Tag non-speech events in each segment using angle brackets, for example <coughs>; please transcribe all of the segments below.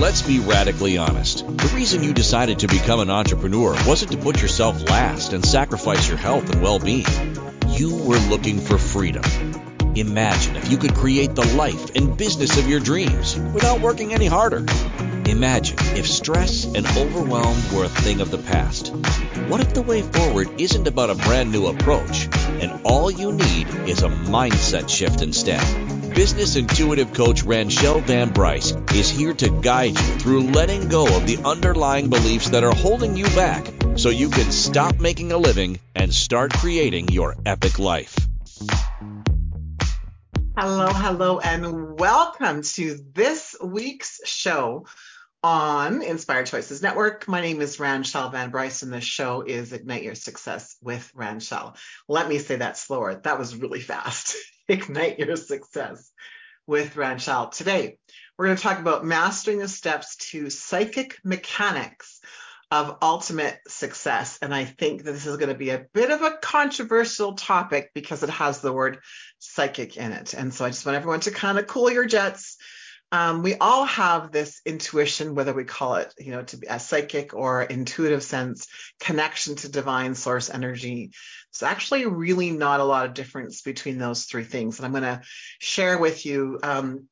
Let's be radically honest. The reason you decided to become an entrepreneur wasn't to put yourself last and sacrifice your health and well being. You were looking for freedom. Imagine if you could create the life and business of your dreams without working any harder. Imagine if stress and overwhelm were a thing of the past. What if the way forward isn't about a brand new approach and all you need is a mindset shift instead? Business intuitive coach Ranchelle Van Bryce is here to guide you through letting go of the underlying beliefs that are holding you back so you can stop making a living and start creating your epic life. Hello, hello, and welcome to this week's show on Inspired Choices Network. My name is Ranchelle Van Bryce, and the show is Ignite Your Success with Ranchelle. Let me say that slower. That was really fast. <laughs> <laughs> Ignite Your Success with Ranchelle. Today, we're going to talk about mastering the steps to psychic mechanics of ultimate success. And I think that this is going to be a bit of a controversial topic because it has the word psychic in it. And so I just want everyone to kind of cool your jets um, we all have this intuition, whether we call it, you know, to be a psychic or intuitive sense, connection to divine source energy. It's actually really not a lot of difference between those three things. And I'm going to share with you um,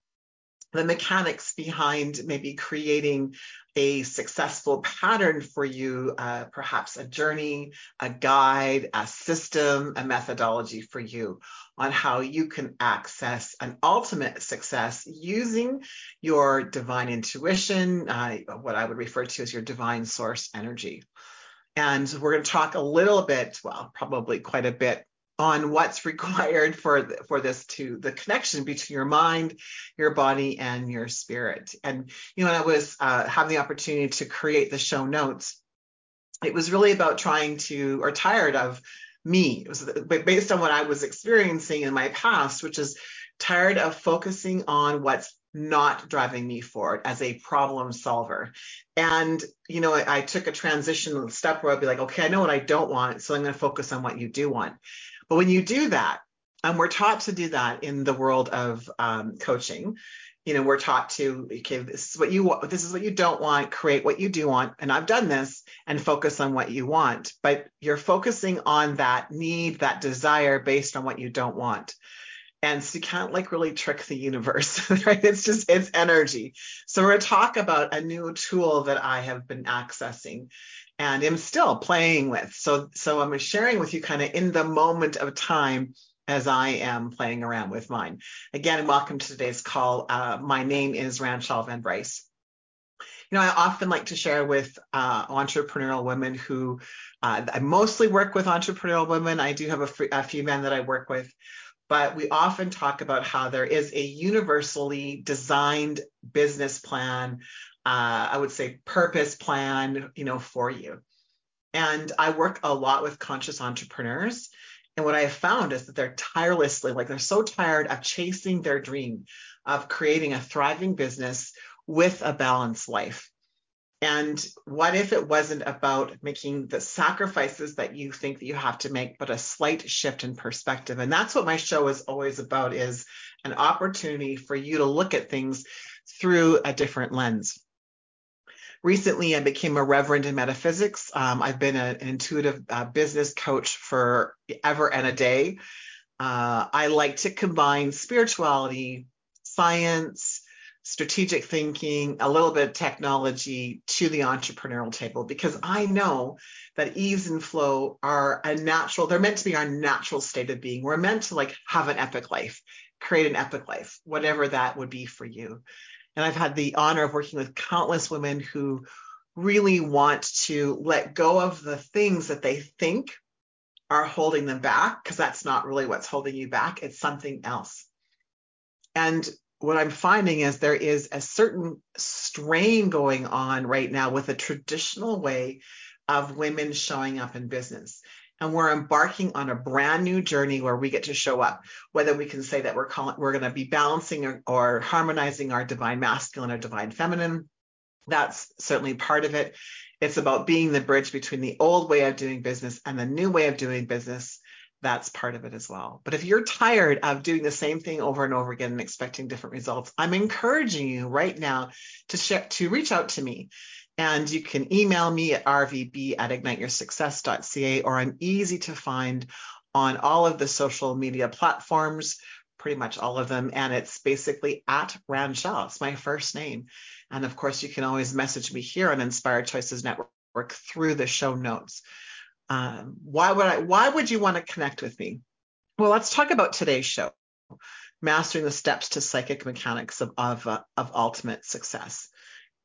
the mechanics behind maybe creating a successful pattern for you, uh, perhaps a journey, a guide, a system, a methodology for you on how you can access an ultimate success using your divine intuition, uh, what I would refer to as your divine source energy. And we're going to talk a little bit, well, probably quite a bit on what's <laughs> required for for this to the connection between your mind your body and your spirit and you know when i was uh, having the opportunity to create the show notes it was really about trying to or tired of me. It was based on what I was experiencing in my past, which is tired of focusing on what's not driving me forward as a problem solver. And, you know, I, I took a transition step where I'd be like, okay, I know what I don't want. So I'm going to focus on what you do want. But when you do that, and we're taught to do that in the world of um, coaching, you know we're taught to okay this is what you want this is what you don't want create what you do want and i've done this and focus on what you want. But you're focusing on that need that desire based on what you don't want. And so you can't like really trick the universe <laughs> right? It's just it's energy. So we're going to talk about a new tool that i have been accessing and am still playing with. So so i'm sharing with you kind of in the moment of time as I am playing around with mine. Again, welcome to today's call. Uh, my name is Ranchelle Van Bryce. You know, I often like to share with uh, entrepreneurial women who uh, I mostly work with entrepreneurial women. I do have a, free, a few men that I work with, but we often talk about how there is a universally designed business plan, uh, I would say purpose plan, you know, for you. And I work a lot with conscious entrepreneurs and what I have found is that they're tirelessly, like they're so tired of chasing their dream of creating a thriving business with a balanced life. And what if it wasn't about making the sacrifices that you think that you have to make, but a slight shift in perspective? And that's what my show is always about is an opportunity for you to look at things through a different lens. Recently, I became a reverend in metaphysics. Um, I've been an intuitive uh, business coach for ever and a day. Uh, I like to combine spirituality, science, strategic thinking, a little bit of technology to the entrepreneurial table because I know that ease and flow are a natural, they're meant to be our natural state of being. We're meant to like have an epic life, create an epic life, whatever that would be for you. And I've had the honor of working with countless women who really want to let go of the things that they think are holding them back, because that's not really what's holding you back, it's something else. And what I'm finding is there is a certain strain going on right now with a traditional way of women showing up in business and we're embarking on a brand new journey where we get to show up whether we can say that we're we're going to be balancing or, or harmonizing our divine masculine or divine feminine that's certainly part of it it's about being the bridge between the old way of doing business and the new way of doing business that's part of it as well. But if you're tired of doing the same thing over and over again and expecting different results, I'm encouraging you right now to share, to reach out to me. And you can email me at rvb at igniteyoursuccess.ca, or I'm easy to find on all of the social media platforms, pretty much all of them. And it's basically at Ranchelle. It's my first name. And of course, you can always message me here on Inspired Choices Network through the show notes. Um, why would I? Why would you want to connect with me? Well, let's talk about today's show, mastering the steps to psychic mechanics of of, uh, of ultimate success.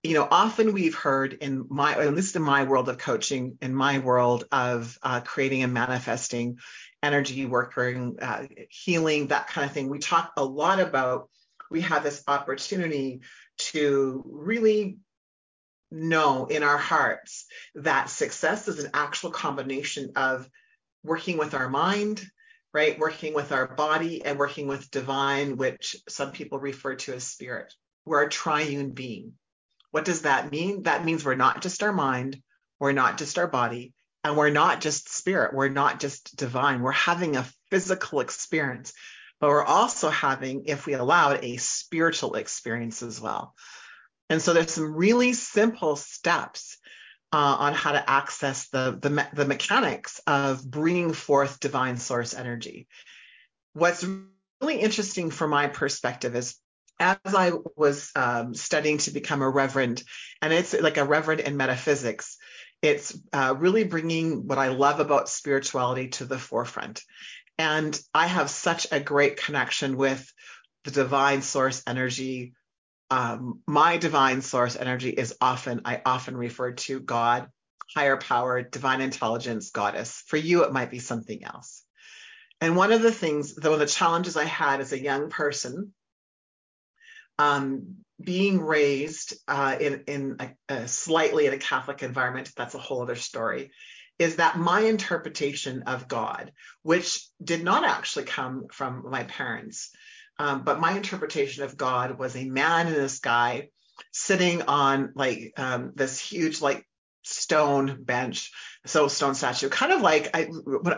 You know, often we've heard in my, at least in my world of coaching, in my world of uh, creating and manifesting energy working, uh, healing, that kind of thing. We talk a lot about. We have this opportunity to really know in our hearts that success is an actual combination of working with our mind, right? Working with our body and working with divine, which some people refer to as spirit. We're a triune being. What does that mean? That means we're not just our mind, we're not just our body, and we're not just spirit, we're not just divine. We're having a physical experience, but we're also having, if we allow it, a spiritual experience as well. And so there's some really simple steps uh, on how to access the, the, me- the mechanics of bringing forth divine source energy. What's really interesting from my perspective is as I was um, studying to become a reverend, and it's like a reverend in metaphysics, it's uh, really bringing what I love about spirituality to the forefront. And I have such a great connection with the divine source energy um, my divine source energy is often, I often refer to God, higher power, divine intelligence, goddess. For you, it might be something else. And one of the things, though, the challenges I had as a young person, um, being raised uh, in, in a, a slightly in a Catholic environment, that's a whole other story, is that my interpretation of God, which did not actually come from my parents, um, but my interpretation of God was a man in the sky sitting on like um, this huge like stone bench, so stone statue, kind of like I,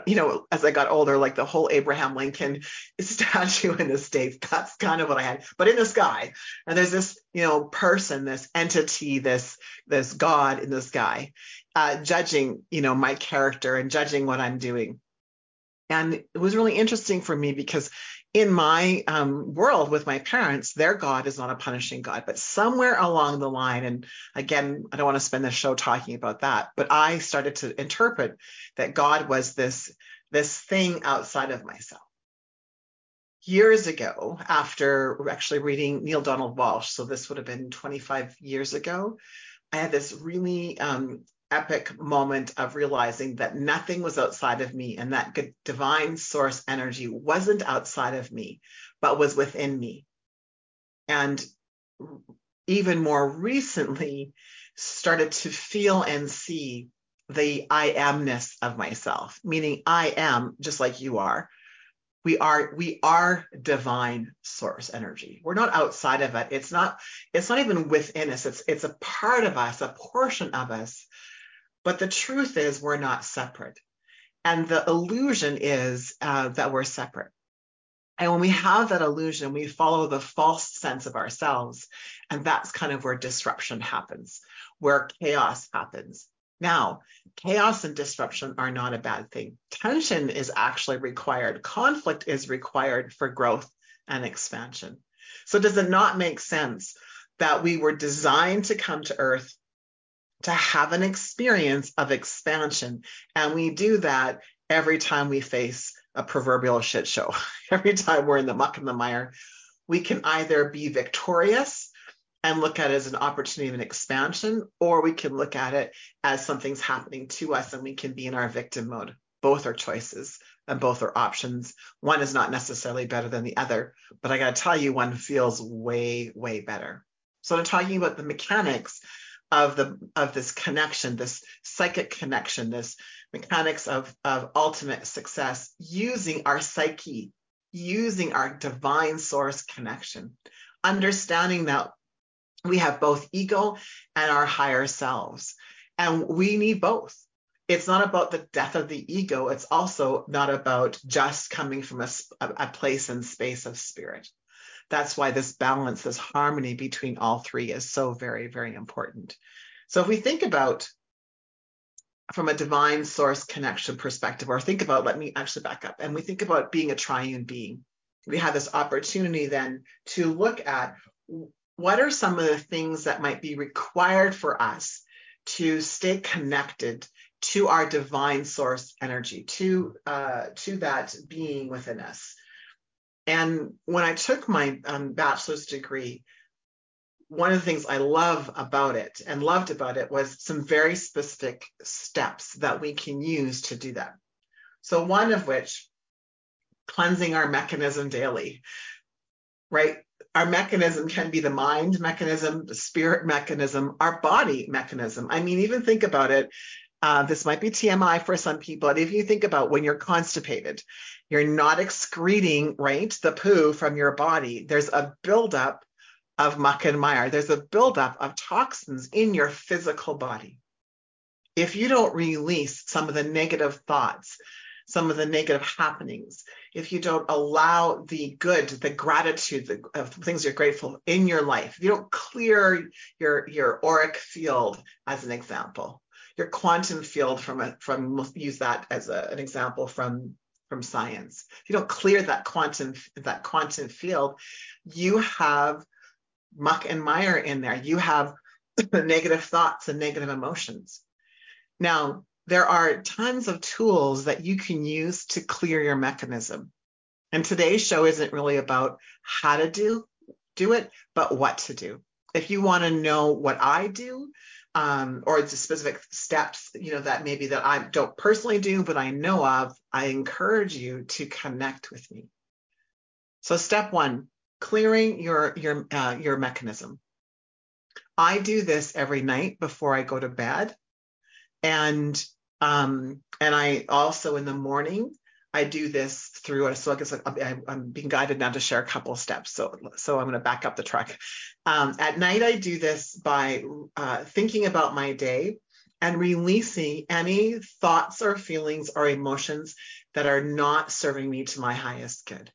you know, as I got older, like the whole Abraham Lincoln <laughs> statue in the states. That's kind of what I had, but in the sky. And there's this, you know, person, this entity, this this God in the sky, uh, judging, you know, my character and judging what I'm doing. And it was really interesting for me because in my um, world with my parents, their God is not a punishing God. But somewhere along the line, and again, I don't want to spend the show talking about that, but I started to interpret that God was this, this thing outside of myself. Years ago, after actually reading Neale Donald Walsch, so this would have been 25 years ago, I had this really um, epic moment of realizing that nothing was outside of me and that divine source energy wasn't outside of me, but was within me. And even more recently, started to feel and see the I amness of myself, meaning I am just like you are. We are we are divine source energy. We're not outside of it. It's not it's not even within us. It's it's a part of us, a portion of us but the truth is, we're not separate. And the illusion is uh, that we're separate. And when we have that illusion, we follow the false sense of ourselves. And that's kind of where disruption happens, where chaos happens. Now, chaos and disruption are not a bad thing. Tension is actually required, conflict is required for growth and expansion. So, does it not make sense that we were designed to come to Earth to have an experience of expansion. And we do that every time we face a proverbial shit show. <laughs> every time we're in the muck and the mire, we can either be victorious and look at it as an opportunity of an expansion, or we can look at it as something's happening to us and we can be in our victim mode. Both are choices and both are options. One is not necessarily better than the other, but I got to tell you, one feels way, way better. So, I'm talking about the mechanics of the of this connection, this psychic connection, this mechanics of, of ultimate success using our psyche, using our divine source connection, understanding that we have both ego and our higher selves. And we need both. it's not about the death of the ego. It's also not about just coming from a, a place and space of spirit. That's why this balance, this harmony between all three is so very, very important. So if we think about from a divine source connection perspective, or think about, let me actually back up, and we think about being a triune being, we have this opportunity then to look at what are some of the things that might be required for us to stay connected to our divine source energy, to uh, to that being within us. And when I took my um, bachelor's degree, one of the things I love about it and loved about it was some very specific steps that we can use to do that. So one of which, cleansing our mechanism daily, right? Our mechanism can be the mind mechanism, the spirit mechanism, our body mechanism. I mean, even think about it. Uh, this might be TMI for some people, but if you think about when you're constipated, you're not excreting, right, the poo from your body. There's a buildup of muck and mire. There's a buildup of toxins in your physical body. If you don't release some of the negative thoughts, some of the negative happenings, if you don't allow the good, the gratitude, the of things you're grateful in your life, if you don't clear your your auric field, as an example, your quantum field from a from use that as a, an example from from science. If you don't clear that quantum that quantum field, you have muck and mire in there. You have <coughs> negative thoughts and negative emotions. Now, there are tons of tools that you can use to clear your mechanism. And today's show isn't really about how to do do it, but what to do. If you want to know what I do, um, or the specific steps, you know, that maybe that I don't personally do, but I know of, I encourage you to connect with me. So step one, clearing your your uh, your mechanism. I do this every night before I go to bed, and um, and I also in the morning I do this through. So I guess I, am being guided now to share a couple of steps. So so I'm going to back up the truck. Um, at night, I do this by uh, thinking about my day and releasing any thoughts or feelings or emotions that are not serving me to my highest good.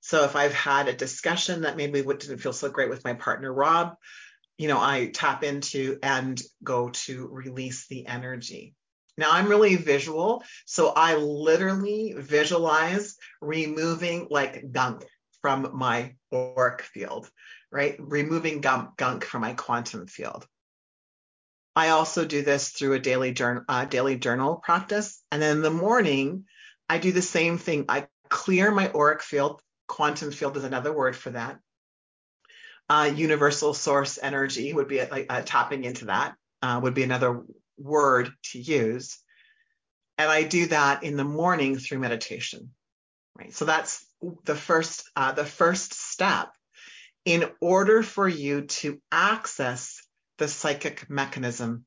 So if I've had a discussion that maybe didn't feel so great with my partner, Rob, you know, I tap into and go to release the energy. Now I'm really visual, so I literally visualize removing like gunk from my auric field right? Removing gunk, gunk from my quantum field. I also do this through a daily journal, uh, daily journal practice. And then in the morning, I do the same thing. I clear my auric field. Quantum field is another word for that. Uh, universal source energy would be like uh, tapping into that uh, would be another word to use. And I do that in the morning through meditation. Right. So that's the first uh, the first step in order for you to access the psychic mechanism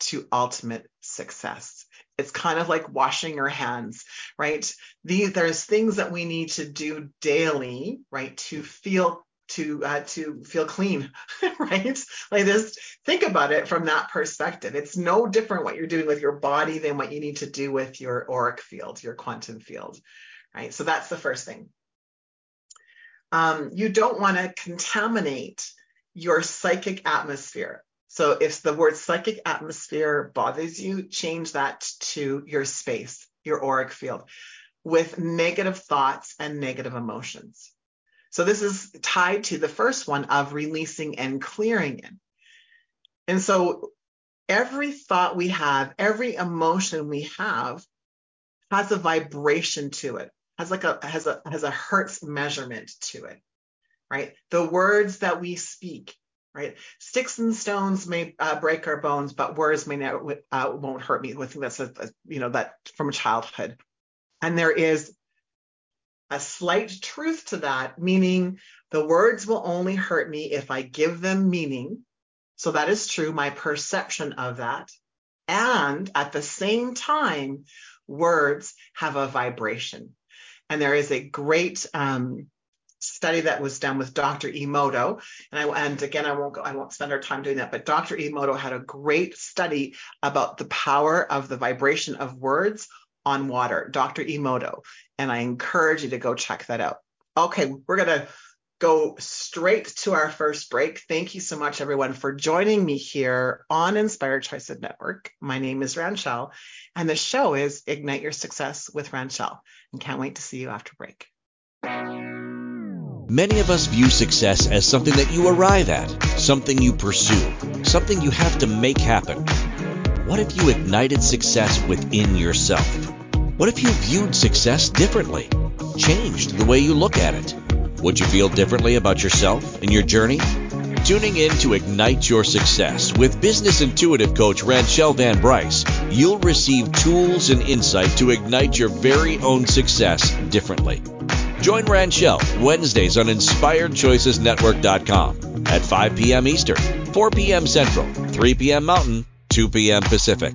to ultimate success. It's kind of like washing your hands, right? There's things that we need to do daily, right, to feel to uh, to feel clean, <laughs> right? Like this. Think about it from that perspective. It's no different what you're doing with your body than what you need to do with your auric field, your quantum field, right? So that's the first thing um, you don't want to contaminate your psychic atmosphere. So if the word psychic atmosphere bothers you, change that to your space, your auric field, with negative thoughts and negative emotions. So this is tied to the first one of releasing and clearing it. And so every thought we have, every emotion we have has a vibration to it has like a has a has a hertz measurement to it right? The words that we speak right? Sticks and stones may uh, break our bones but words may not uh, won't hurt me. I think that's a, a, you know that from childhood. And there is a slight truth to that meaning the words will only hurt me if i give them meaning. So that is true my perception of that. And at the same time words have a vibration and there is a great um, study that was done with Dr. Emoto, and I and again I won't go, I won't spend our time doing that, but Dr. Emoto had a great study about the power of the vibration of words on water, Dr. Emoto, and I encourage you to go check that out. Okay, we're gonna go straight to our first break. Thank you so much, everyone, for joining me here on Inspired Choices Network. My name is Ranchelle, and the show is Ignite Your Success with Ranchelle. And can't wait to see you after break. Many of us view success as something that you arrive at, something you pursue, something you have to make happen. What if you ignited success within yourself? What if you viewed success differently, changed the way you look at it? Would you feel differently about yourself and your journey? Tuning in to Ignite Your Success with business intuitive coach Ranchelle Van Bryce, you'll receive tools and insight to ignite your very own success differently. Join Ranchelle Wednesdays on InspiredChoicesNetwork.com at 5 p.m. Eastern, 4 p.m. Central, 3 p.m. Mountain, 2 p.m. Pacific.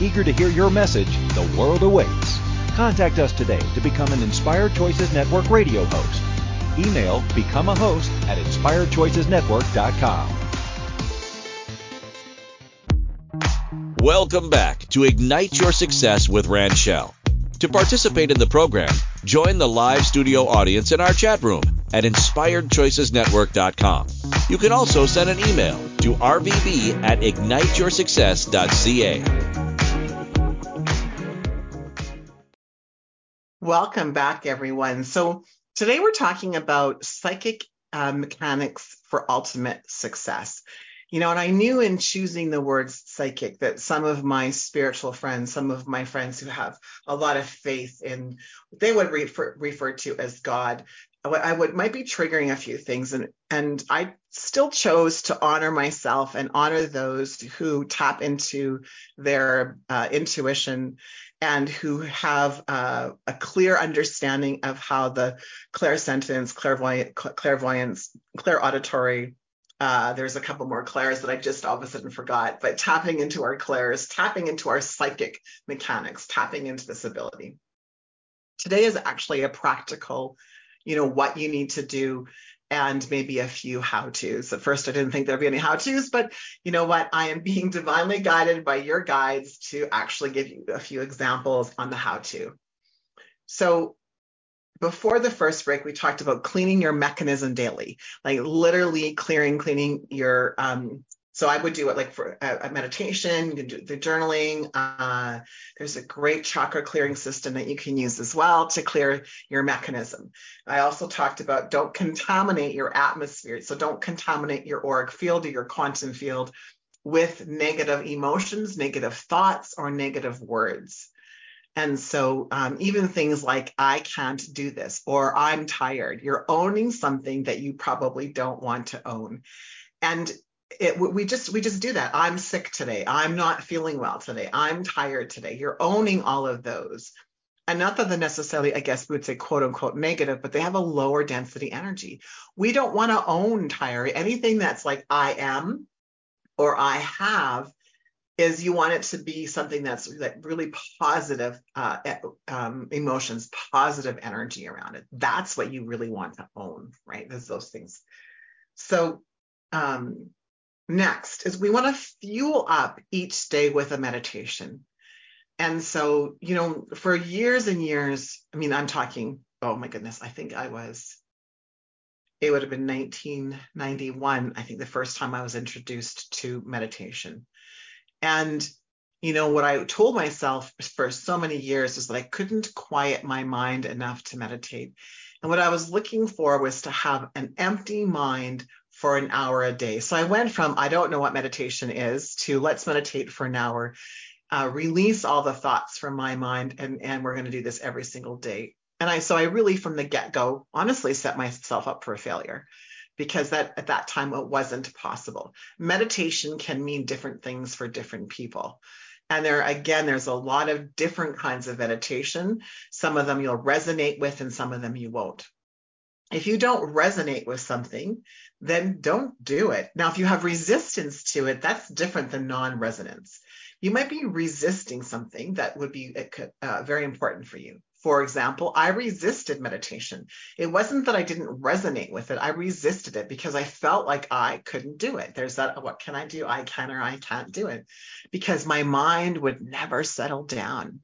Eager to hear your message, the world awaits. Contact us today to become an Inspired Choices Network radio host. Email become a host at inspiredchoicesnetwork.com. Welcome back to Ignite Your Success with Ranchelle. To participate in the program, join the live studio audience in our chat room at inspiredchoicesnetwork.com. You can also send an email to rvb at igniteyoursuccess.ca. Welcome back, everyone. So, today we're talking about psychic uh, mechanics for ultimate success. You know, and I knew in choosing the words psychic that some of my spiritual friends, some of my friends who have a lot of faith in what they would refer, refer to as God, I would might be triggering a few things and and I still chose to honor myself and honor those who tap into their uh, intuition and who have uh, a clear understanding of how the clairsentience, clairvoyant, clairvoyance, clairauditory, uh, there's a couple more clairs that I just all of a sudden forgot, but tapping into our clairs, tapping into our psychic mechanics, tapping into this ability. Today is actually a practical, you know, what you need to do and maybe a few how to's. At first, I didn't think there'd be any how to's, but you know what? I am being <laughs> divinely guided by your guides to actually give you a few examples on the how to. So, before the first break, we talked about cleaning your mechanism daily, like literally clearing, cleaning your um, so I would do it like for a, a meditation, you can do the journaling. Uh, there's a great chakra clearing system that you can use as well to clear your mechanism. I also talked about don't contaminate your atmosphere. So don't contaminate your auric field or your quantum field with negative emotions, negative thoughts, or negative words. And so, um, even things like, I can't do this, or I'm tired, you're owning something that you probably don't want to own. And it, we just we just do that. I'm sick today. I'm not feeling well today. I'm tired today. You're owning all of those. And not that they're necessarily i guess we would say quote unquote negative but they have a lower density energy. We don't want to own tired anything that's like i am or i have is you want it to be something that's like really positive uh, um, emotions positive energy around it. That's what you really want to own right? There's those things. So um, Next is we want to fuel up each day with a meditation. And so, you know, for years and years, I mean, I'm talking, oh my goodness, I think I was, it would have been 1991, I think the first time I was introduced to meditation. And, you know, what I told myself for so many years is that I couldn't quiet my mind enough to meditate. And what I was looking for was to have an empty mind for an hour a day. So I went from I don't know what meditation is to let's meditate for an hour. uh, release all the thoughts from my mind, and and we're going to do this every single day. And I so I really from the get go honestly set myself up for a failure because that at that time it wasn't possible. Meditation can mean different things for different people. And there, again, there's a lot of different kinds of meditation. Some of them you'll resonate with, and some of them you won't. If you don't resonate with something, then don't do it. Now, if you have resistance to it, that's different than non resonance. You might be resisting something that would be uh, very important for you. For example, I resisted meditation. It wasn't that I didn't resonate with it. I resisted it because I felt like I couldn't do it. There's that, what can I do? I can or I can't do it because my mind would never settle down.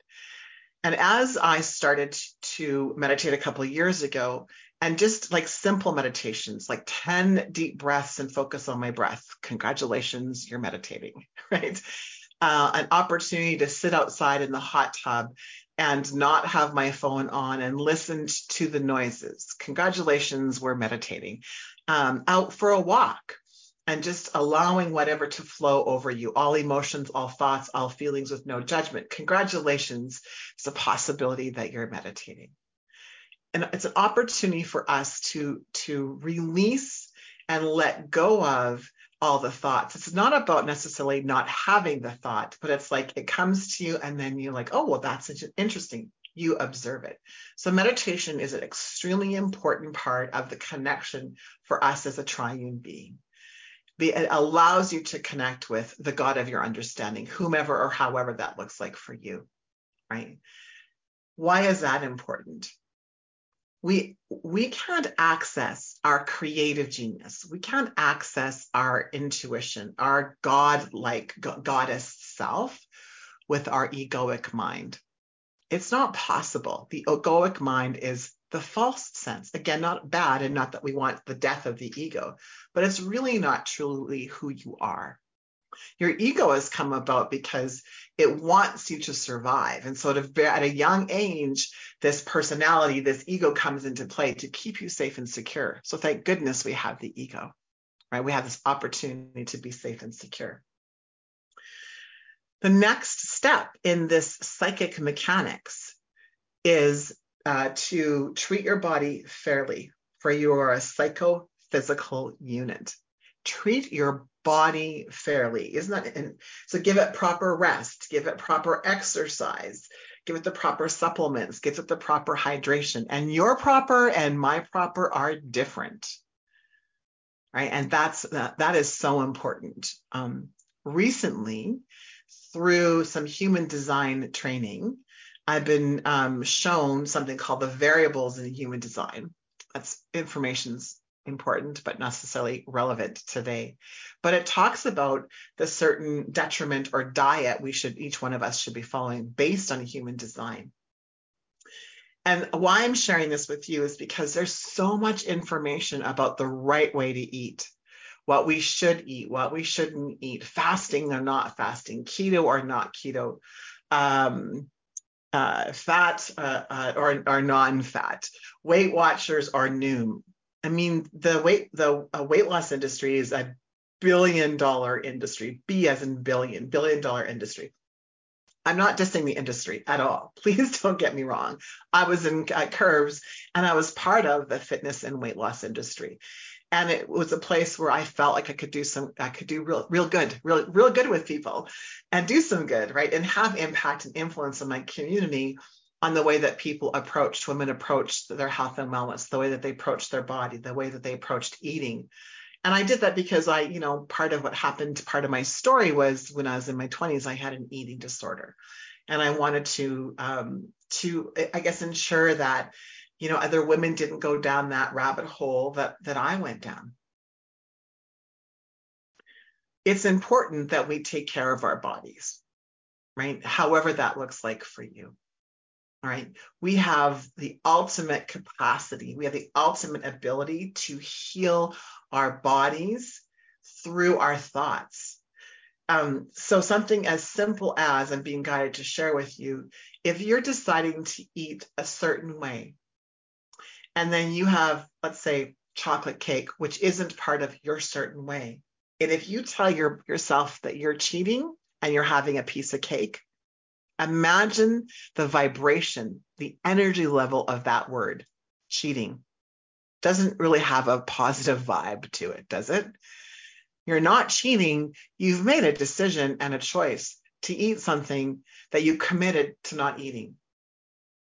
And as I started to meditate a couple of years ago, and just like simple meditations, like 10 deep breaths and focus on my breath, congratulations, you're meditating, <laughs> right? Uh, an opportunity to sit outside in the hot tub and not have my phone on and listened to the noises. Congratulations, we're meditating. Um, out for a walk and just allowing whatever to flow over you, all emotions, all thoughts, all feelings with no judgment. Congratulations, it's a possibility that you're meditating. And it's an opportunity for us to, to release and let go of all the thoughts. It's not about necessarily not having the thought, but it's like it comes to you and then you're like, oh, well, that's interesting. You observe it. So meditation is an extremely important part of the connection for us as a triune being. It allows you to connect with the God of your understanding, whomever or however that looks like for you, right? Why is that important? We we can't access our creative genius. We can't access our intuition our god-like goddess self with our egoic mind. It's not possible. The egoic mind is the false sense. Again not bad and not that we want the death of the ego but it's really not truly who you are your ego has come about because it wants you to survive. And so to, at a young age, this personality, this ego comes into play to keep you safe and secure. So thank goodness we have the ego, right? We have this opportunity to be safe and secure. The next step in this psychic mechanics is uh, to treat your body fairly, for you are a psychophysical unit. Treat your body fairly. Isn't that? And so give it proper rest, give it proper exercise, give it the proper supplements, give it the proper hydration. And your proper and my proper are different. Right. And that's that, that is so important. Um, recently, through some human design training, I've been um, shown something called the variables in human design. That's information's important, but necessarily relevant today. But it talks about the certain detriment or diet we should, each one of us should be following based on human design. And why I'm sharing this with you is because there's so much information about the right way to eat, what we should eat, what we shouldn't eat, fasting or not fasting, keto or not keto, um, uh, fat uh, uh, or, or non-fat, Weight Watchers or Noom, I mean, the weight the uh, weight loss industry is a billion dollar industry. B as in billion, billion dollar industry. I'm not dissing the industry at all. <laughs> Please don't get me wrong. I was in Curves and I was part of the fitness and weight loss industry. And it was a place where I felt like I could do some, I could do real, real good, real, real good with people and do some good, right? And have impact and influence in my community on the way that people approached women approached their health and wellness, the way that they approached their body, the way that they approached eating. And I did that because I, you know, part of what happened, part of my story was when I was in my 20s, I had an eating disorder. And I wanted to, um, to, I guess, ensure that, you know, other women didn't go down that rabbit hole that, that I went down. It's important that we take care of our bodies, right? However that looks like for you right? We have the ultimate capacity, we have the ultimate ability to heal our bodies through our thoughts. Um, so, something as simple as I'm being guided to share with you if you're deciding to eat a certain way, and then you have, let's say, chocolate cake, which isn't part of your certain way. And if you tell your, yourself that you're cheating and you're having a piece of cake, Imagine the vibration, the energy level of that word, cheating. Doesn't really have a positive vibe to it, does it? You're not cheating. You've made a decision and a choice to eat something that you committed to not eating.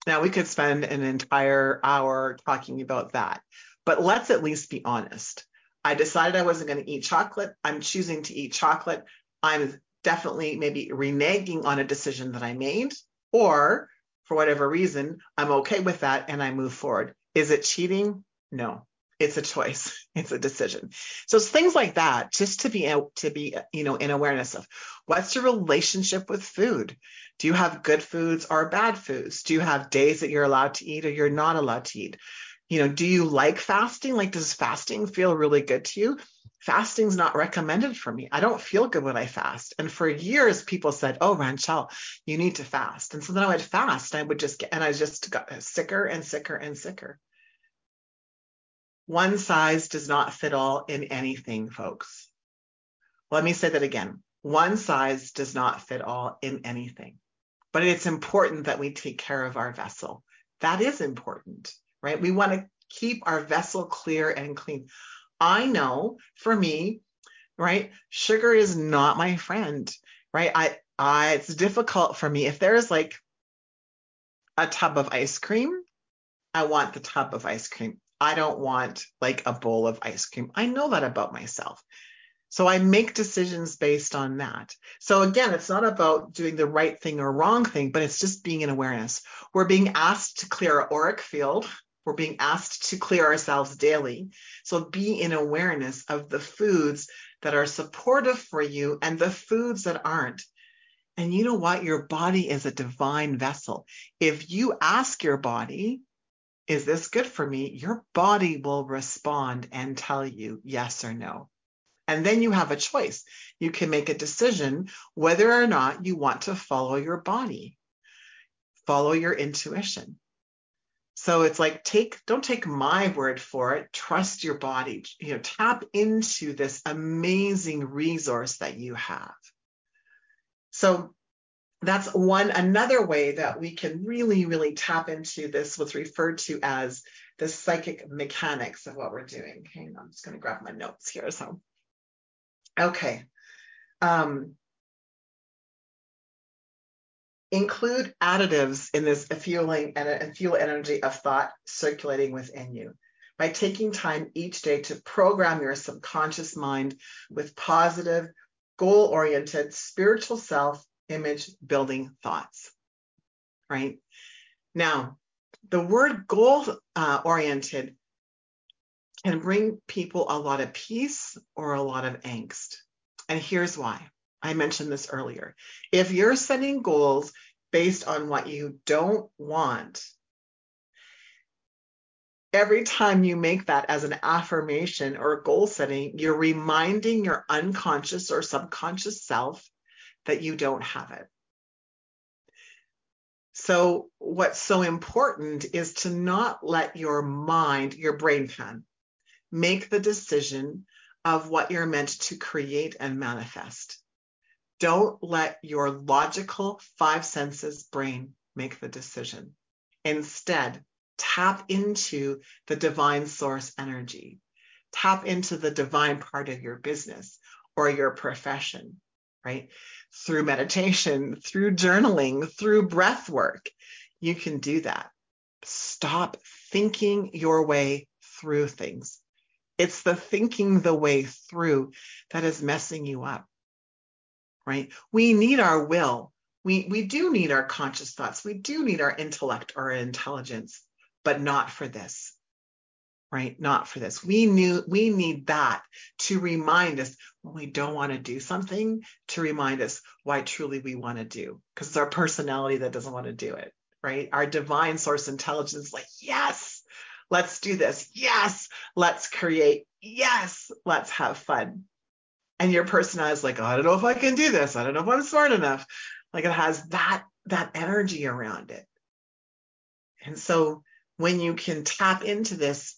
Now, we could spend an entire hour talking about that, but let's at least be honest. I decided I wasn't going to eat chocolate. I'm choosing to eat chocolate. I'm definitely maybe reneging on a decision that I made, or for whatever reason, I'm okay with that and I move forward. Is it cheating? No, it's a choice. <laughs> It's a decision. So it's things like that, just to be to be you know in awareness of what's your relationship with food. Do you have good foods or bad foods? Do you have days that you're allowed to eat or you're not allowed to eat? You know, do you like fasting? Like, does fasting feel really good to you? Fasting's not recommended for me. I don't feel good when I fast. And for years, people said, "Oh, Ranchelle, you need to fast." And so then I would fast. And I would just get, and I just got sicker and sicker and sicker. One size does not fit all in anything, folks. Let me say that again. One size does not fit all in anything, but it's important that we take care of our vessel. That is important, right? We want to keep our vessel clear and clean. I know for me, right, sugar is not my friend, right? I, I, it's difficult for me. If there's like a tub of ice cream, I want the tub of ice cream. I don't want like a bowl of ice cream. I know that about myself. So I make decisions based on that. So again, it's not about doing the right thing or wrong thing, but it's just being in awareness. We're being asked to clear our auric field. We're being asked to clear ourselves daily. So be in awareness of the foods that are supportive for you and the foods that aren't. And you know what? Your body is a divine vessel. If you ask your body, is this good for me? Your body will respond and tell you yes or no. And then you have a choice. You can make a decision whether or not you want to follow your body, follow your intuition. So it's like take don't take my word for it, trust your body, you know, tap into this amazing resource that you have. So that's one another way that we can really really tap into this what's referred to as the psychic mechanics of what we're doing. Okay i'm just going to grab my notes here. So okay. Um, include additives in this fueling and fuel energy of thought circulating within you by taking time each day to program your subconscious mind with positive goal oriented spiritual self image building thoughts, right? Now, the word goal uh, oriented can bring people a lot of peace or a lot of angst. And here's why. I mentioned this earlier. If you're setting goals based on what you don't want, every time you make that as an affirmation or goal setting, you're reminding your unconscious or subconscious self that you don't have it. So, what's so important is to not let your mind, your brain pan, make the decision of what you're meant to create and manifest. Don't let your logical five senses brain make the decision. Instead, tap into the divine source energy. Tap into the divine part of your business or your profession, right? through meditation, through journaling, through breath work. You can do that. Stop thinking your way through things. It's the thinking the way through that is messing you up, right? We need our will. We, we do need our conscious thoughts. We do need our intellect or intelligence, but not for this right? Not for this. We knew we need that to remind us when we don't want to do something, to remind us why truly we want to do, because it's our personality that doesn't want to do it, right? Our divine source intelligence, like, yes, let's do this. Yes, let's create. Yes, let's have fun. And your personality is like, oh, I don't know if I can do this. I don't know if I'm smart enough. Like it has that that energy around it. And so when you can tap into this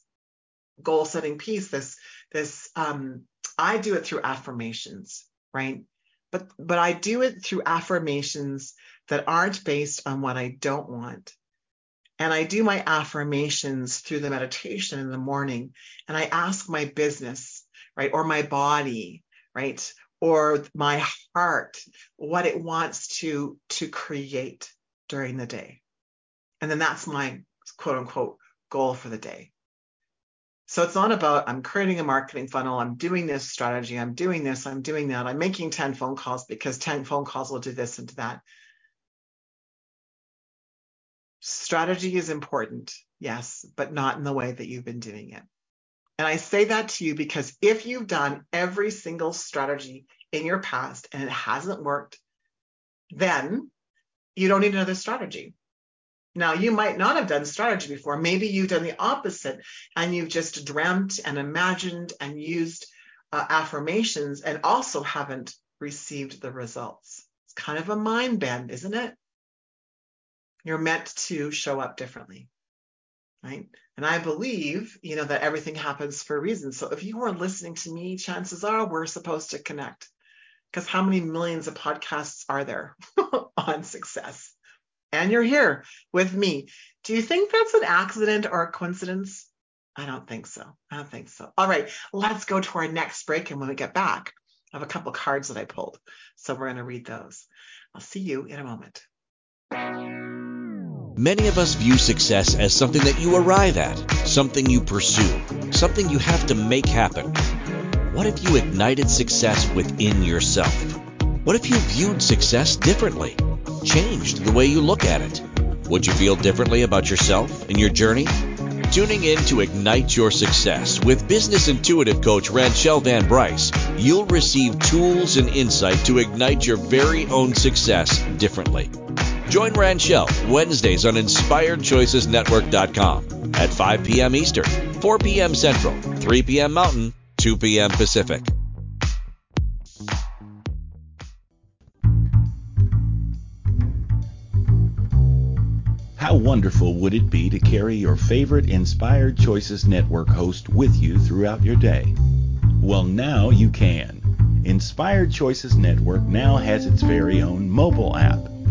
goal setting piece this this um i do it through affirmations right but but I do it through affirmations that aren't based on what I don't want. And I do my affirmations through the meditation in the morning and I ask my business, right, or my body, right, or my heart what it wants to to create during the day. And then that's my quote unquote goal for the day. So it's not about I'm creating a marketing funnel, I'm doing this strategy, I'm doing this, I'm doing that, I'm making 10 phone calls because 10 phone calls will do this and do that. Strategy is important, yes, but not in the way that you've been doing it. And I say that to you because if you've done every single strategy in your past and it hasn't worked, then you don't need another strategy. Now, you might not have done strategy before. Maybe you've done the opposite and you've just dreamt and imagined and used uh, affirmations and also haven't received the results. It's kind of a mind bend, isn't it? You're meant to show up differently, right? And I believe, you know, that everything happens for a reason. So if you are listening to me, chances are we're supposed to connect. Because how many millions of podcasts are there <laughs> on success? and you're here with me. Do you think that's an accident or a coincidence? I don't think so. I don't think so. All right, let's go to our next break. And when we get back, I have a couple cards that I pulled. So we're going to read those. I'll see you in a moment. Many of us view success as something that you arrive at, something you pursue, something you have to make happen. What if you ignited success within yourself? What if you viewed success differently? changed the way you look at it? Would you feel differently about yourself and your journey? Tuning in to Ignite Your Success with business intuitive coach Ranchelle Van Bryce, you'll receive tools and insight to ignite your very own success differently. Join Ranchelle Wednesdays on InspiredChoicesNetwork.com at 5 p.m. Eastern, 4 p.m. Central, 3 p.m. Mountain, 2 p.m. Pacific. How wonderful would it be to carry your favorite Inspired Choices Network host with you throughout your day? Well, now you can. Inspired Choices Network now has its very own mobile app.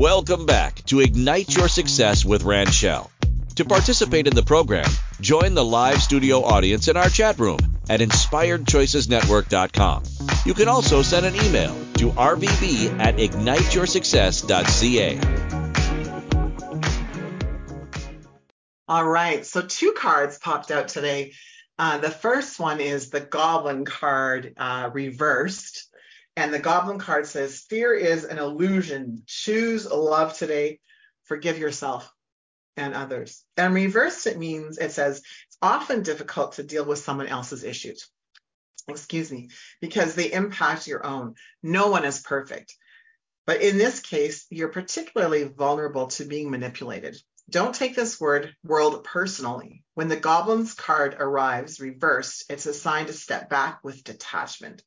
Welcome back to Ignite Your Success with Ranchelle. To participate in the program, join the live studio audience in our chat room at inspiredchoicesnetwork.com. You can also send an email to rvb at igniteyoursuccess.ca. All right, so two cards popped out today. Uh, the first one is the Goblin card uh, reversed. And the Goblin card says, Fear is an illusion. Choose love today. Forgive yourself and others. And reversed, it means it says it's often difficult to deal with someone else's issues excuse me, because they impact your own. No one is perfect. But in this case, you're particularly vulnerable to being manipulated. Don't take this word world personally. When the goblin's card arrives reversed, it's a sign to step back with detachment.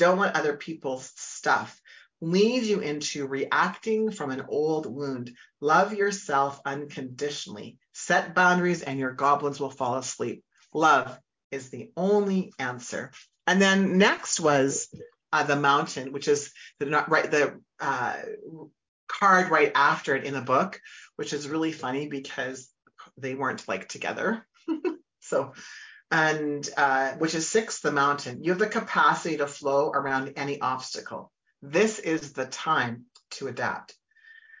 Don't let other people's stuff lead you into reacting from an old wound. Love yourself unconditionally. Set boundaries and your goblins will fall asleep. Love is the only answer. And then next was uh, the mountain, which is the right the uh, card right after it in the book, which is really funny because they weren't like together. <laughs> so, and uh, which is six, the mountain. You have the capacity to flow around any obstacle. This is the time to adapt.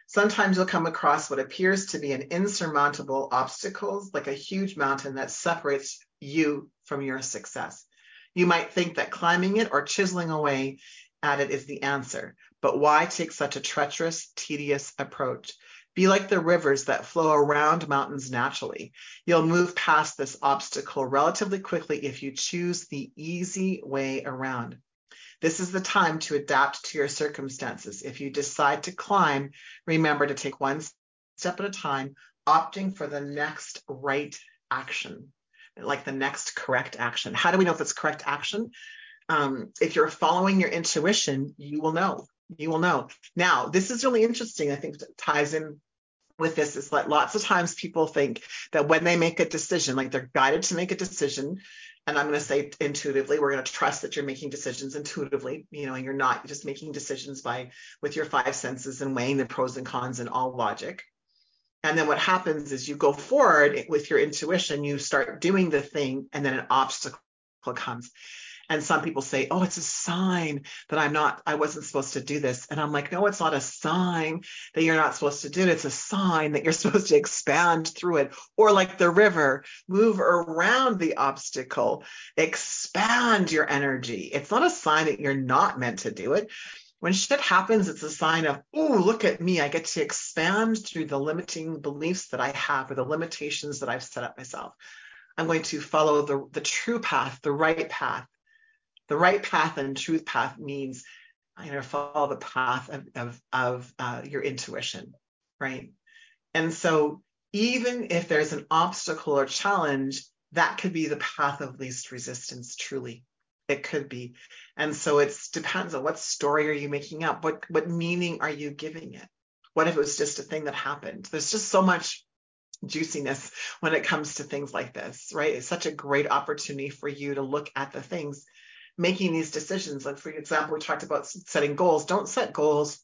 Sometimes you'll come across what appears to be an insurmountable obstacle, like a huge mountain that separates you from your success. You might think that climbing it or chiseling away at it is the answer, but why take such a treacherous, tedious approach? Be like the rivers that flow around mountains naturally. You'll move past this obstacle relatively quickly if you choose the easy way around. This is the time to adapt to your circumstances. If you decide to climb, remember to take one step at a time, opting for the next right action, like the next correct action. How do we know if it's correct action? Um, if you're following your intuition, you will know. You will know. Now, this is really interesting. I think ties in with this is that lots of times people think that when they make a decision, like they're guided to make a decision, and I'm going to say intuitively, we're going to trust that you're making decisions intuitively, you know, and you're not just making decisions by with your five senses and weighing the pros and cons and all logic. And then what happens is you go forward with your intuition, you start doing the thing, and then an obstacle comes. And some people say, oh, it's a sign that I'm not, I wasn't supposed to do this. And I'm like, no, it's not a sign that you're not supposed to do it. It's a sign that you're <laughs> supposed to expand through it. Or like the river, move around the obstacle, expand your energy. It's not a sign that you're not meant to do it. When shit happens, it's a sign of, oh, look at me. I get to expand through the limiting beliefs that I have or the limitations that I've set up myself. I'm going to follow the, the true path, the right path, the right path and truth path means you know follow the path of of, of uh, your intuition right? And so even if there's an obstacle or challenge that could be the path of least resistance truly. It could be. And so it depends on what story are you making up? What what meaning are you giving it? What if it was just a thing that happened? There's just so much juiciness when it comes to things like this right? It's such a great opportunity for you to look at the things making these decisions. Like, for example, we talked about setting goals. Don't set goals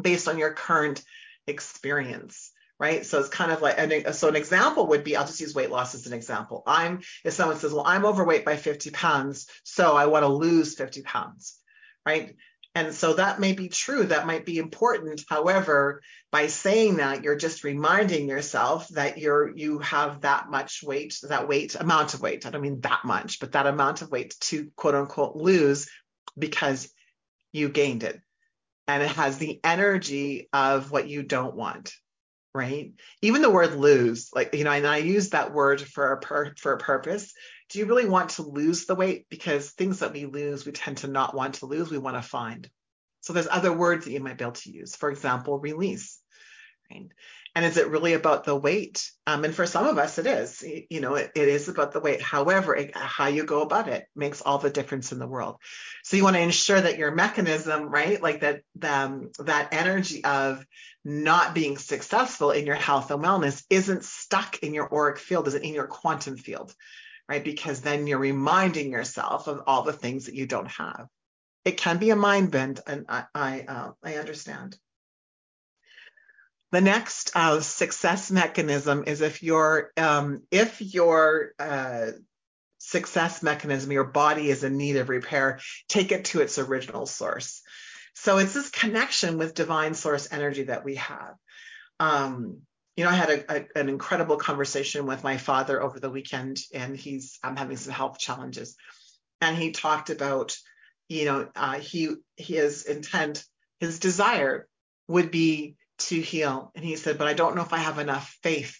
based on your current experience right? So it's kind of like, and so an example would be, I'll just use weight loss as an example. I'm, if someone says, well, I'm overweight by 50 pounds, so I want to lose 50 pounds, right? And so that may be true, that might be important. However, by saying that, you're just reminding yourself that you're you have that much weight, that weight, amount of weight. I don't mean that much, but that amount of weight to quote unquote lose because you gained it. And it has the energy of what you don't want right? Even the word lose, like, you know, and I use that word for a per, for a purpose. Do you really want to lose the weight? Because things that we lose, we tend to not want to lose, we want to find. So there's other words that you might be able to use. For example, release. Right? And is it really about the weight? Um, and for some of us, it is. You know, it, it is about the weight. However, it, how you go about it makes all the difference in the world. So you want to ensure that your mechanism, right, like that, um, that energy of not being successful in your health and wellness isn't stuck in your auric field, isn't in your quantum field, right? Because then you're reminding yourself of all the things that you don't have. It can be a mind bend, and I I, uh, I understand. The next uh, success mechanism is if your um, if your uh, success mechanism, your body is in need of repair, take it to its original source. So it's this connection with divine source energy that we have. Um, you know, I had a, a, an incredible conversation with my father over the weekend, and he's I'm having some health challenges, and he talked about, you know, uh, he his intent, his desire would be to heal, and he said, but I don't know if I have enough faith,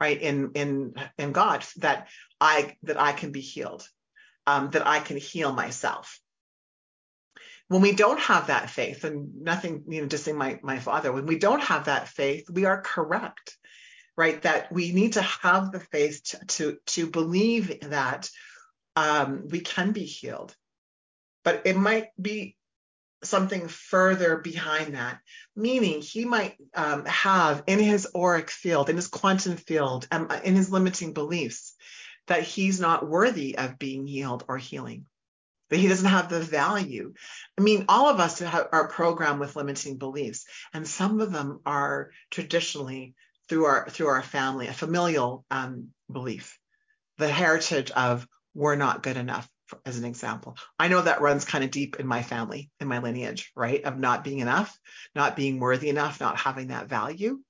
right, in in in God that I that I can be healed, um, that I can heal myself when we don't have that faith, and nothing, you know, just saying my, my father, when we don't have that faith, we are correct, right? That we need to have the faith to, to, to believe that um, we can be healed. But it might be something further behind that, meaning he might um, have in his auric field, in his quantum field, um, in his limiting beliefs, that he's not worthy of being healed or healing that he doesn't have the value. I mean, all of us are programmed with limiting beliefs, and some of them are traditionally through our through our family, a familial um, belief, the heritage of we're not good enough, as an example. I know that runs kind of deep in my family, in my lineage, right? Of not being enough, not being worthy enough, not having that value.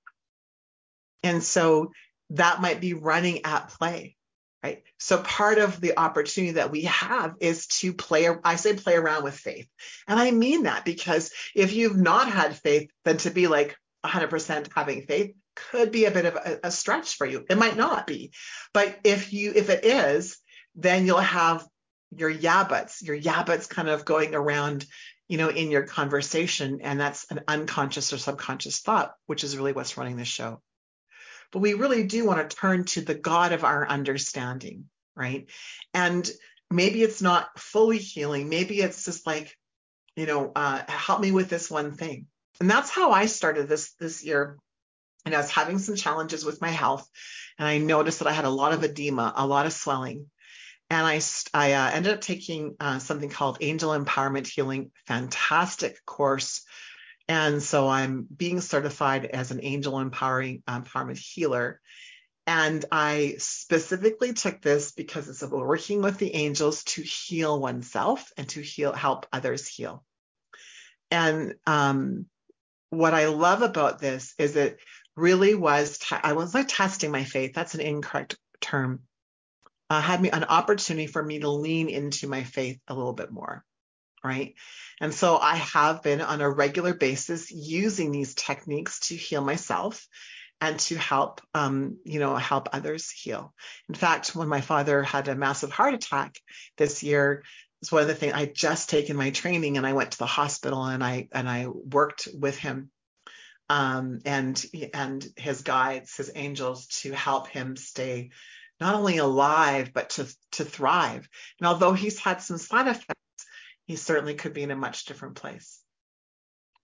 And so that might be running at play right? So part of the opportunity that we have is to play, I say play around with faith. And I mean that because if you've not had faith, then to be like 100% having faith could be a bit of a, a stretch for you. It might not be, but if you, if it is, then you'll have your yeah buts, your yeah kind of going around, you know, in your conversation. And that's an unconscious or subconscious thought, which is really what's running the show. But we really do want to turn to the God of our understanding, right? And maybe it's not fully healing. Maybe it's just like, you know, uh, help me with this one thing. And that's how I started this this year. And I was having some challenges with my health, and I noticed that I had a lot of edema, a lot of swelling. And I, I uh, ended up taking uh, something called Angel Empowerment Healing, fantastic course. And so I'm being certified as an angel empowering empowerment healer. And I specifically took this because it's about working with the angels to heal oneself and to heal, help others heal. And um, what I love about this is it really was, I was like testing my faith. That's an incorrect term. Uh, had me an opportunity for me to lean into my faith a little bit more. Right. And so I have been on a regular basis using these techniques to heal myself and to help, um, you know, help others heal. In fact, when my father had a massive heart attack this year, it's one of the things I just taken my training and I went to the hospital and I and I worked with him um, and and his guides, his angels, to help him stay not only alive but to to thrive. And although he's had some side effects, he certainly could be in a much different place.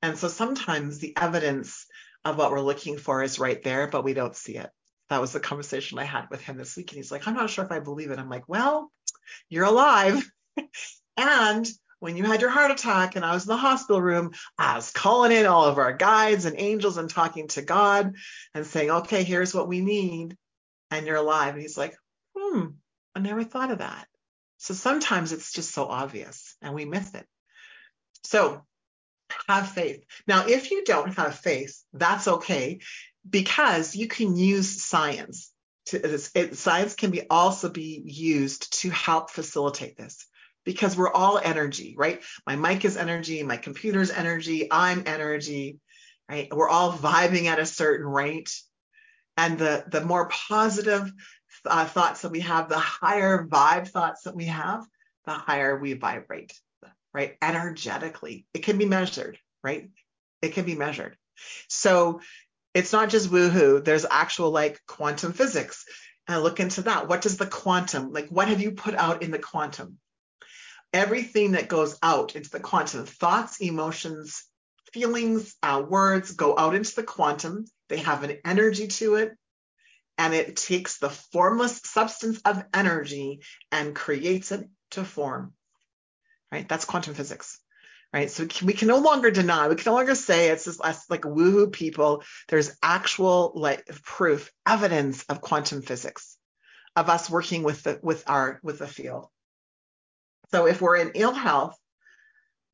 And so sometimes the evidence of what we're looking for is right there, but we don't see it. That was the conversation I had with him this week. And he's like, I'm not sure if I believe it. I'm like, well, you're alive. <laughs> and when you had your heart attack and I was in the hospital room, I was calling in all of our guides and angels and talking to God and saying, okay, here's what we need. And you're alive. And he's like, hmm, I never thought of that. So sometimes it's just so obvious and we miss it. So have faith. Now, if you don't have faith, that's okay because you can use science. To, it, science can be also be used to help facilitate this because we're all energy, right? My mic is energy, my computer's energy, I'm energy, right? We're all vibing at a certain rate. And the, the more positive uh, thoughts that we have, the higher vibe thoughts that we have, the higher we vibrate right? Energetically, it can be measured, right? It can be measured. So it's not just woohoo. There's actual like quantum physics. And look into that. What does the quantum, like what have you put out in the quantum? Everything that goes out into the quantum, thoughts, emotions, feelings, uh, words go out into the quantum. They have an energy to it. And it takes the formless substance of energy and creates it to form right? That's quantum physics, right? So we can no longer deny, we can no longer say it's just us like woohoo people. There's actual like proof, evidence of quantum physics, of us working with the with our with the field. So if we're in ill health,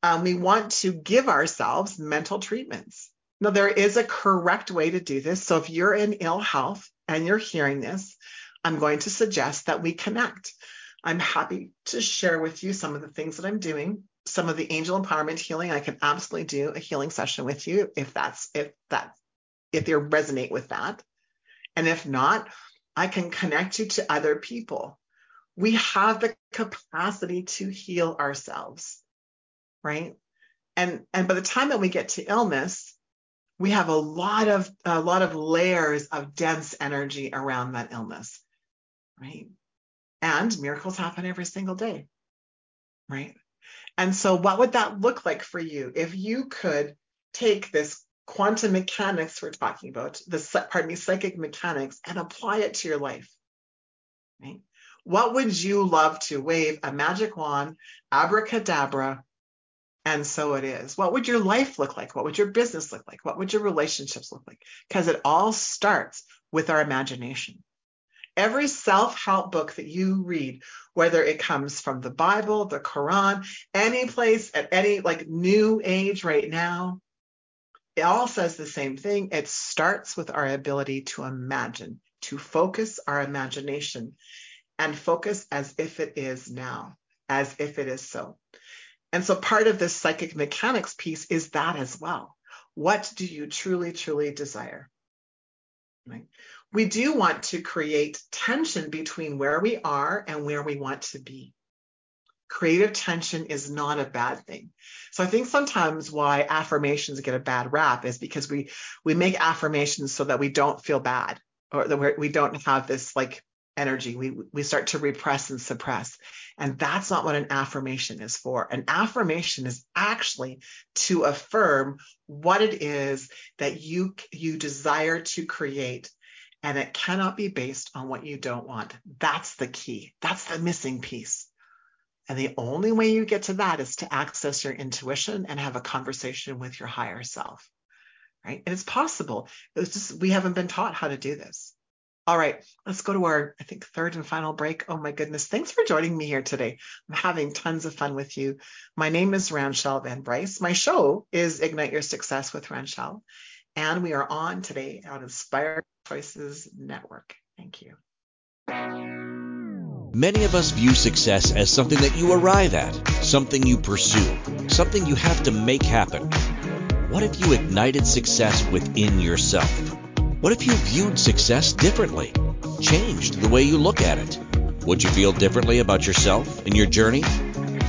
um, we want to give ourselves mental treatments. Now there is a correct way to do this. So if you're in ill health and you're hearing this, I'm going to suggest that we connect. I'm happy to share with you some of the things that I'm doing. Some of the angel empowerment healing, I can absolutely do a healing session with you if that's if that if you resonate with that. And if not, I can connect you to other people. We have the capacity to heal ourselves, right? And and by the time that we get to illness, we have a lot of a lot of layers of dense energy around that illness, right? And miracles happen every single day, right? And so, what would that look like for you if you could take this quantum mechanics we're talking about, the pardon me, psychic mechanics, and apply it to your life? Right? What would you love to wave a magic wand, abracadabra, and so it is? What would your life look like? What would your business look like? What would your relationships look like? Because it all starts with our imagination. Every self help book that you read, whether it comes from the Bible, the Quran, any place at any like new age right now, it all says the same thing. It starts with our ability to imagine, to focus our imagination and focus as if it is now, as if it is so. And so part of this psychic mechanics piece is that as well. What do you truly, truly desire? Right? We do want to create tension between where we are and where we want to be. Creative tension is not a bad thing. So I think sometimes why affirmations get a bad rap is because we we make affirmations so that we don't feel bad or that we don't have this like energy. We we start to repress and suppress. And that's not what an affirmation is for. An affirmation is actually to affirm what it is that you you desire to create and it cannot be based on what you don't want. That's the key. That's the missing piece. And the only way you get to that is to access your intuition and have a conversation with your higher self. Right. And it's possible. It's just we haven't been taught how to do this. All right, let's go to our, I think, third and final break. Oh my goodness. Thanks for joining me here today. I'm having tons of fun with you. My name is Ranchelle Van Bryce. My show is Ignite Your Success with Ranchelle. And we are on today on Inspired Choices Network. Thank you. Many of us view success as something that you arrive at, something you pursue, something you have to make happen. What if you ignited success within yourself? What if you viewed success differently, changed the way you look at it? Would you feel differently about yourself and your journey?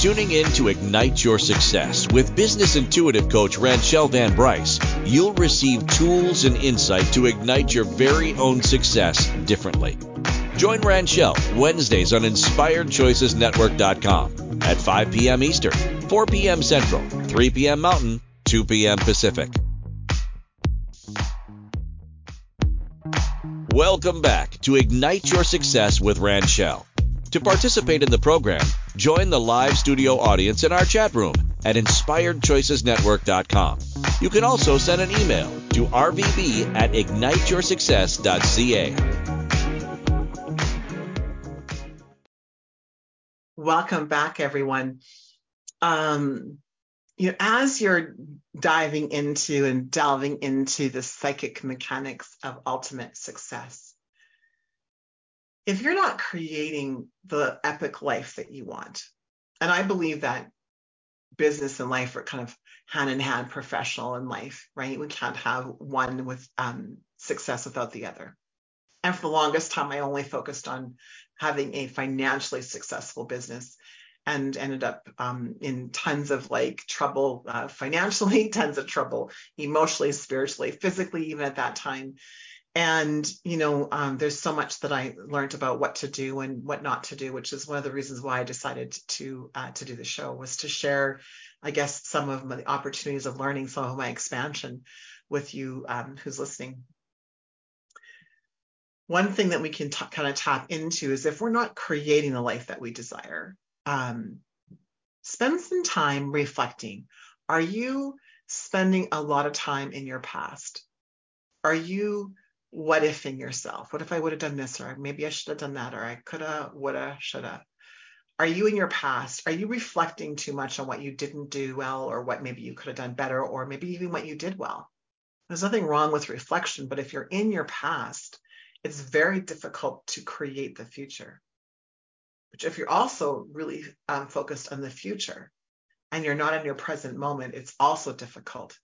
Tuning in to Ignite Your Success with business intuitive coach Ranchelle Van Bryce, you'll receive tools and insight to ignite your very own success differently. Join Ranchelle Wednesdays on InspiredChoicesNetwork.com at 5 p.m. Eastern, 4 p.m. Central, 3 p.m. Mountain, 2 p.m. Pacific. Welcome back to Ignite Your Success with Ranchelle. To participate in the program, join the live studio audience in our chat room at InspiredChoicesNetwork.com. You can also send an email to rvb at igniteyoursuccess.ca. Welcome back, everyone. Um, you know, as you're diving into and delving into the psychic mechanics of ultimate success, if you're not creating the epic life that you want, and I believe that business and life are kind of hand in hand, professional and life, right? We can't have one with um, success without the other. And for the longest time, I only focused on having a financially successful business and ended up um, in tons of like trouble uh, financially, <laughs> tons of trouble emotionally, spiritually, physically, even at that time. And, you know, um, there's so much that I learned about what to do and what not to do, which is one of the reasons why I decided to uh, to do the show was to share, I guess, some of my opportunities of learning, some of my expansion with you um, who's listening one thing that we can t- kind of tap into is if we're not creating the life that we desire, um, spend some time reflecting. Are you spending a lot of time in your past? Are you what ifing yourself? What if I would have done this, or maybe I should have done that, or I coulda, woulda, shoulda? Are you in your past? Are you reflecting too much on what you didn't do well, or what maybe you could have done better, or maybe even what you did well? There's nothing wrong with reflection, but if you're in your past, it's very difficult to create the future. But if you're also really um, focused on the future and you're not in your present moment, it's also difficult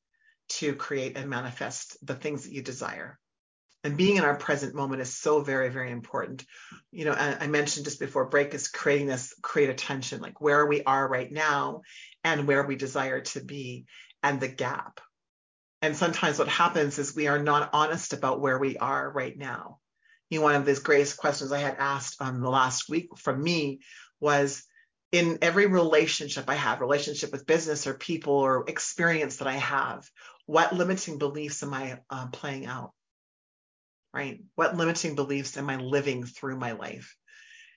to create and manifest the things that you desire. And being in our present moment is so very, very important. You know, I, mentioned just before break is creating this create attention, like where we are right now and where we desire to be and the gap. And sometimes what happens is we are not honest about where we are right now you know, one of these greatest questions I had asked um, the last week from me was in every relationship I have, relationship with business or people or experience that I have, what limiting beliefs am I uh, playing out? Right? What limiting beliefs am I living through my life?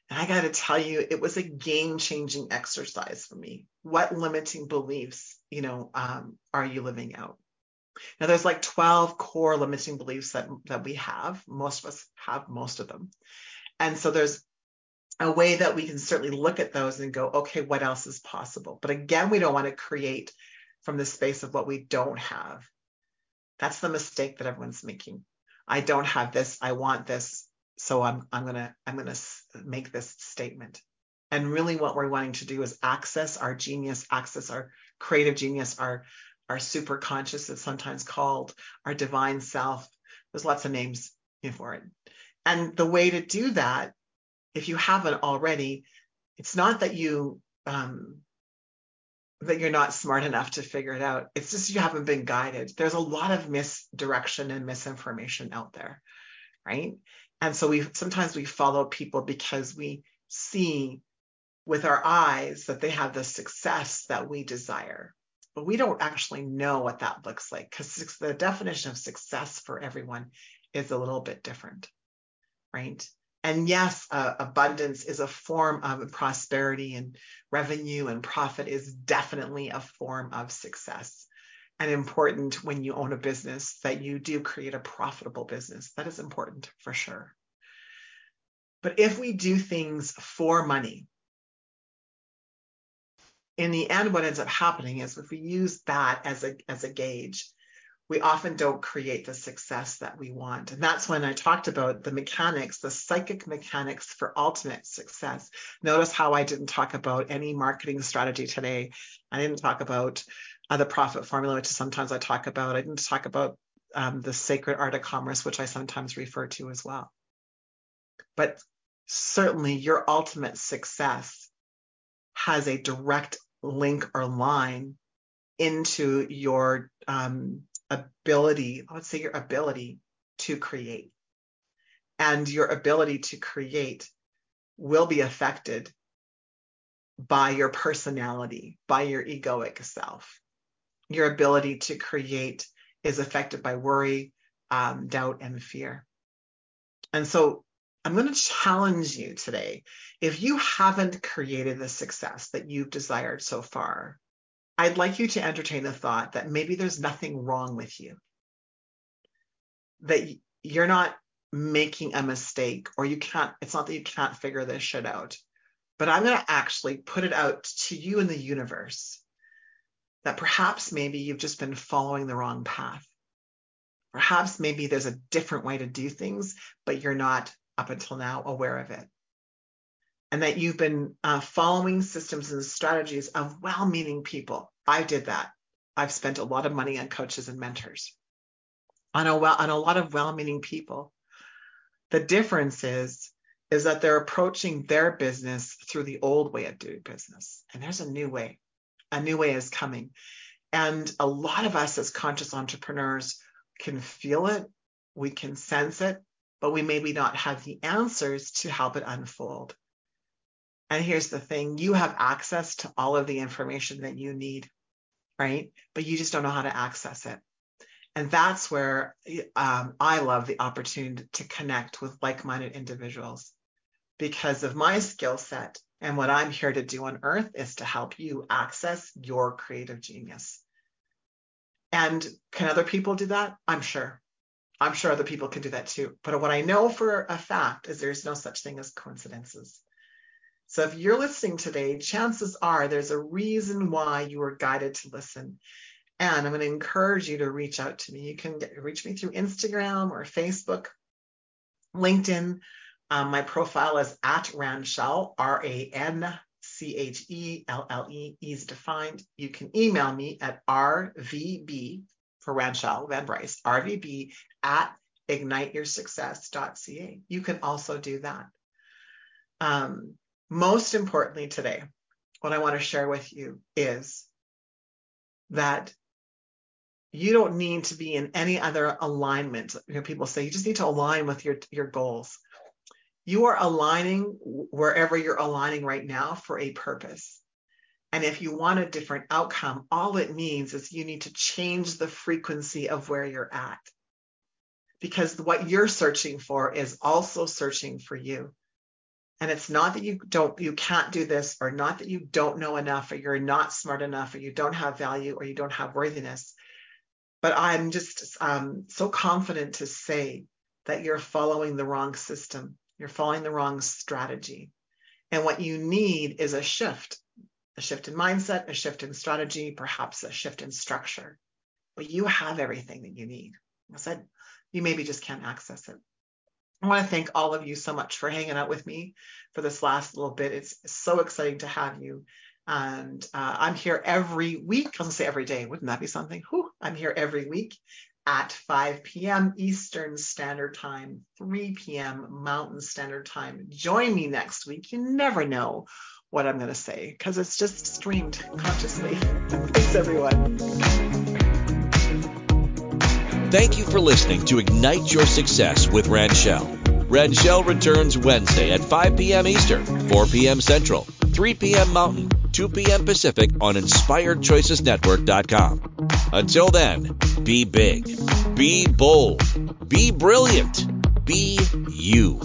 And I got to tell you, it was a game changing exercise for me. What limiting beliefs, you know, um, are you living out? Now there's like 12 core limiting beliefs that, that we have. Most of us have most of them. And so there's a way that we can certainly look at those and go, okay, what else is possible? But again, we don't want to create from the space of what we don't have. That's the mistake that everyone's making. I don't have this. I want this. So I'm, I'm going to, I'm going to make this statement. And really what we're wanting to do is access our genius, access our creative genius, our, our super conscious is sometimes called, our divine self. There's lots of names for it. And the way to do that, if you haven't already, it's not that you um, that you're not smart enough to figure it out. It's just you haven't been guided. There's a lot of misdirection and misinformation out there, right? And so we sometimes we follow people because we see with our eyes that they have the success that we desire. But we don't actually know what that looks like because the definition of success for everyone is a little bit different, right? And yes, uh, abundance is a form of prosperity and revenue and profit is definitely a form of success. And important when you own a business that you do create a profitable business. That is important for sure. But if we do things for money, in the end, what ends up happening is if we use that as a, as a gauge, we often don't create the success that we want. And that's when I talked about the mechanics, the psychic mechanics for ultimate success. Notice how I didn't talk about any marketing strategy today. I didn't talk about uh, the profit formula, which sometimes I talk about. I didn't talk about um, the sacred art of commerce, which I sometimes refer to as well. But certainly your ultimate success has a direct link or line into your um, ability, let's say your ability to create. And your ability to create will be affected by your personality, by your egoic self. Your ability to create is affected by worry, um, doubt, and fear. And so I'm going to challenge you today. If you haven't created the success that you've desired so far, I'd like you to entertain the thought that maybe there's nothing wrong with you, that you're not making a mistake or you can't, it's not that you can't figure this shit out. But I'm going to actually put it out to you in the universe that perhaps maybe you've just been following the wrong path. Perhaps maybe there's a different way to do things, but you're not up until now aware of it and that you've been uh, following systems and strategies of well meaning people. I did that. I've spent a lot of money on coaches and mentors, on a, well, on a lot of well meaning people. The difference is, is that they're approaching their business through the old way of doing business. And there's a new way. A new way is coming. And a lot of us as conscious entrepreneurs can feel it, we can sense it, but we maybe not have the answers to help it unfold. And here's the thing you have access to all of the information that you need, right? But you just don't know how to access it. And that's where um, I love the opportunity to connect with like minded individuals because of my skill set. And what I'm here to do on earth is to help you access your creative genius. And can other people do that? I'm sure. I'm sure other people can do that too. But what I know for a fact is there's no such thing as coincidences. So if you're listening today, chances are there's a reason why you were guided to listen. And I'm going to encourage you to reach out to me. You can get, reach me through Instagram or Facebook, LinkedIn. Um, my profile is at Ranchelle, R A N C H E L L E, easy to find. You can email me at RVB for Ranchelle Van Bryce, RVB at igniteyoursuccess.ca. You can also do that. Um, most importantly today, what I want to share with you is that you don't need to be in any other alignment. You know, people say you just need to align with your, your goals. You are aligning wherever you're aligning right now for a purpose. And if you want a different outcome, all it means is you need to change the frequency of where you're at. Because what you're searching for is also searching for you. And it's not that you don't, you can't do this, or not that you don't know enough, or you're not smart enough, or you don't have value, or you don't have worthiness. But I'm just um, so confident to say that you're following the wrong system. You're following the wrong strategy. And what you need is a shift, a shift in mindset, a shift in strategy, perhaps a shift in structure. But you have everything that you need. I said, you maybe just can't access it. I want to thank all of you so much for hanging out with me for this last little bit. It's so exciting to have you. And uh, I'm here every week. I was going to say every day. Wouldn't that be something? Whew. I'm here every week at 5 p.m. Eastern Standard Time, 3 p.m. Mountain Standard Time. Join me next week. You never know what I'm going to say because it's just streamed consciously. <laughs> Thanks, everyone. Thank you for listening to Ignite Your Success with Ranchelle. Ranchelle returns Wednesday at 5 p.m. Eastern, 4 p.m. Central, 3 p.m. Mountain, 2 p.m. Pacific on InspiredChoicesNetwork.com. Until then, be big, be bold, be brilliant, be you.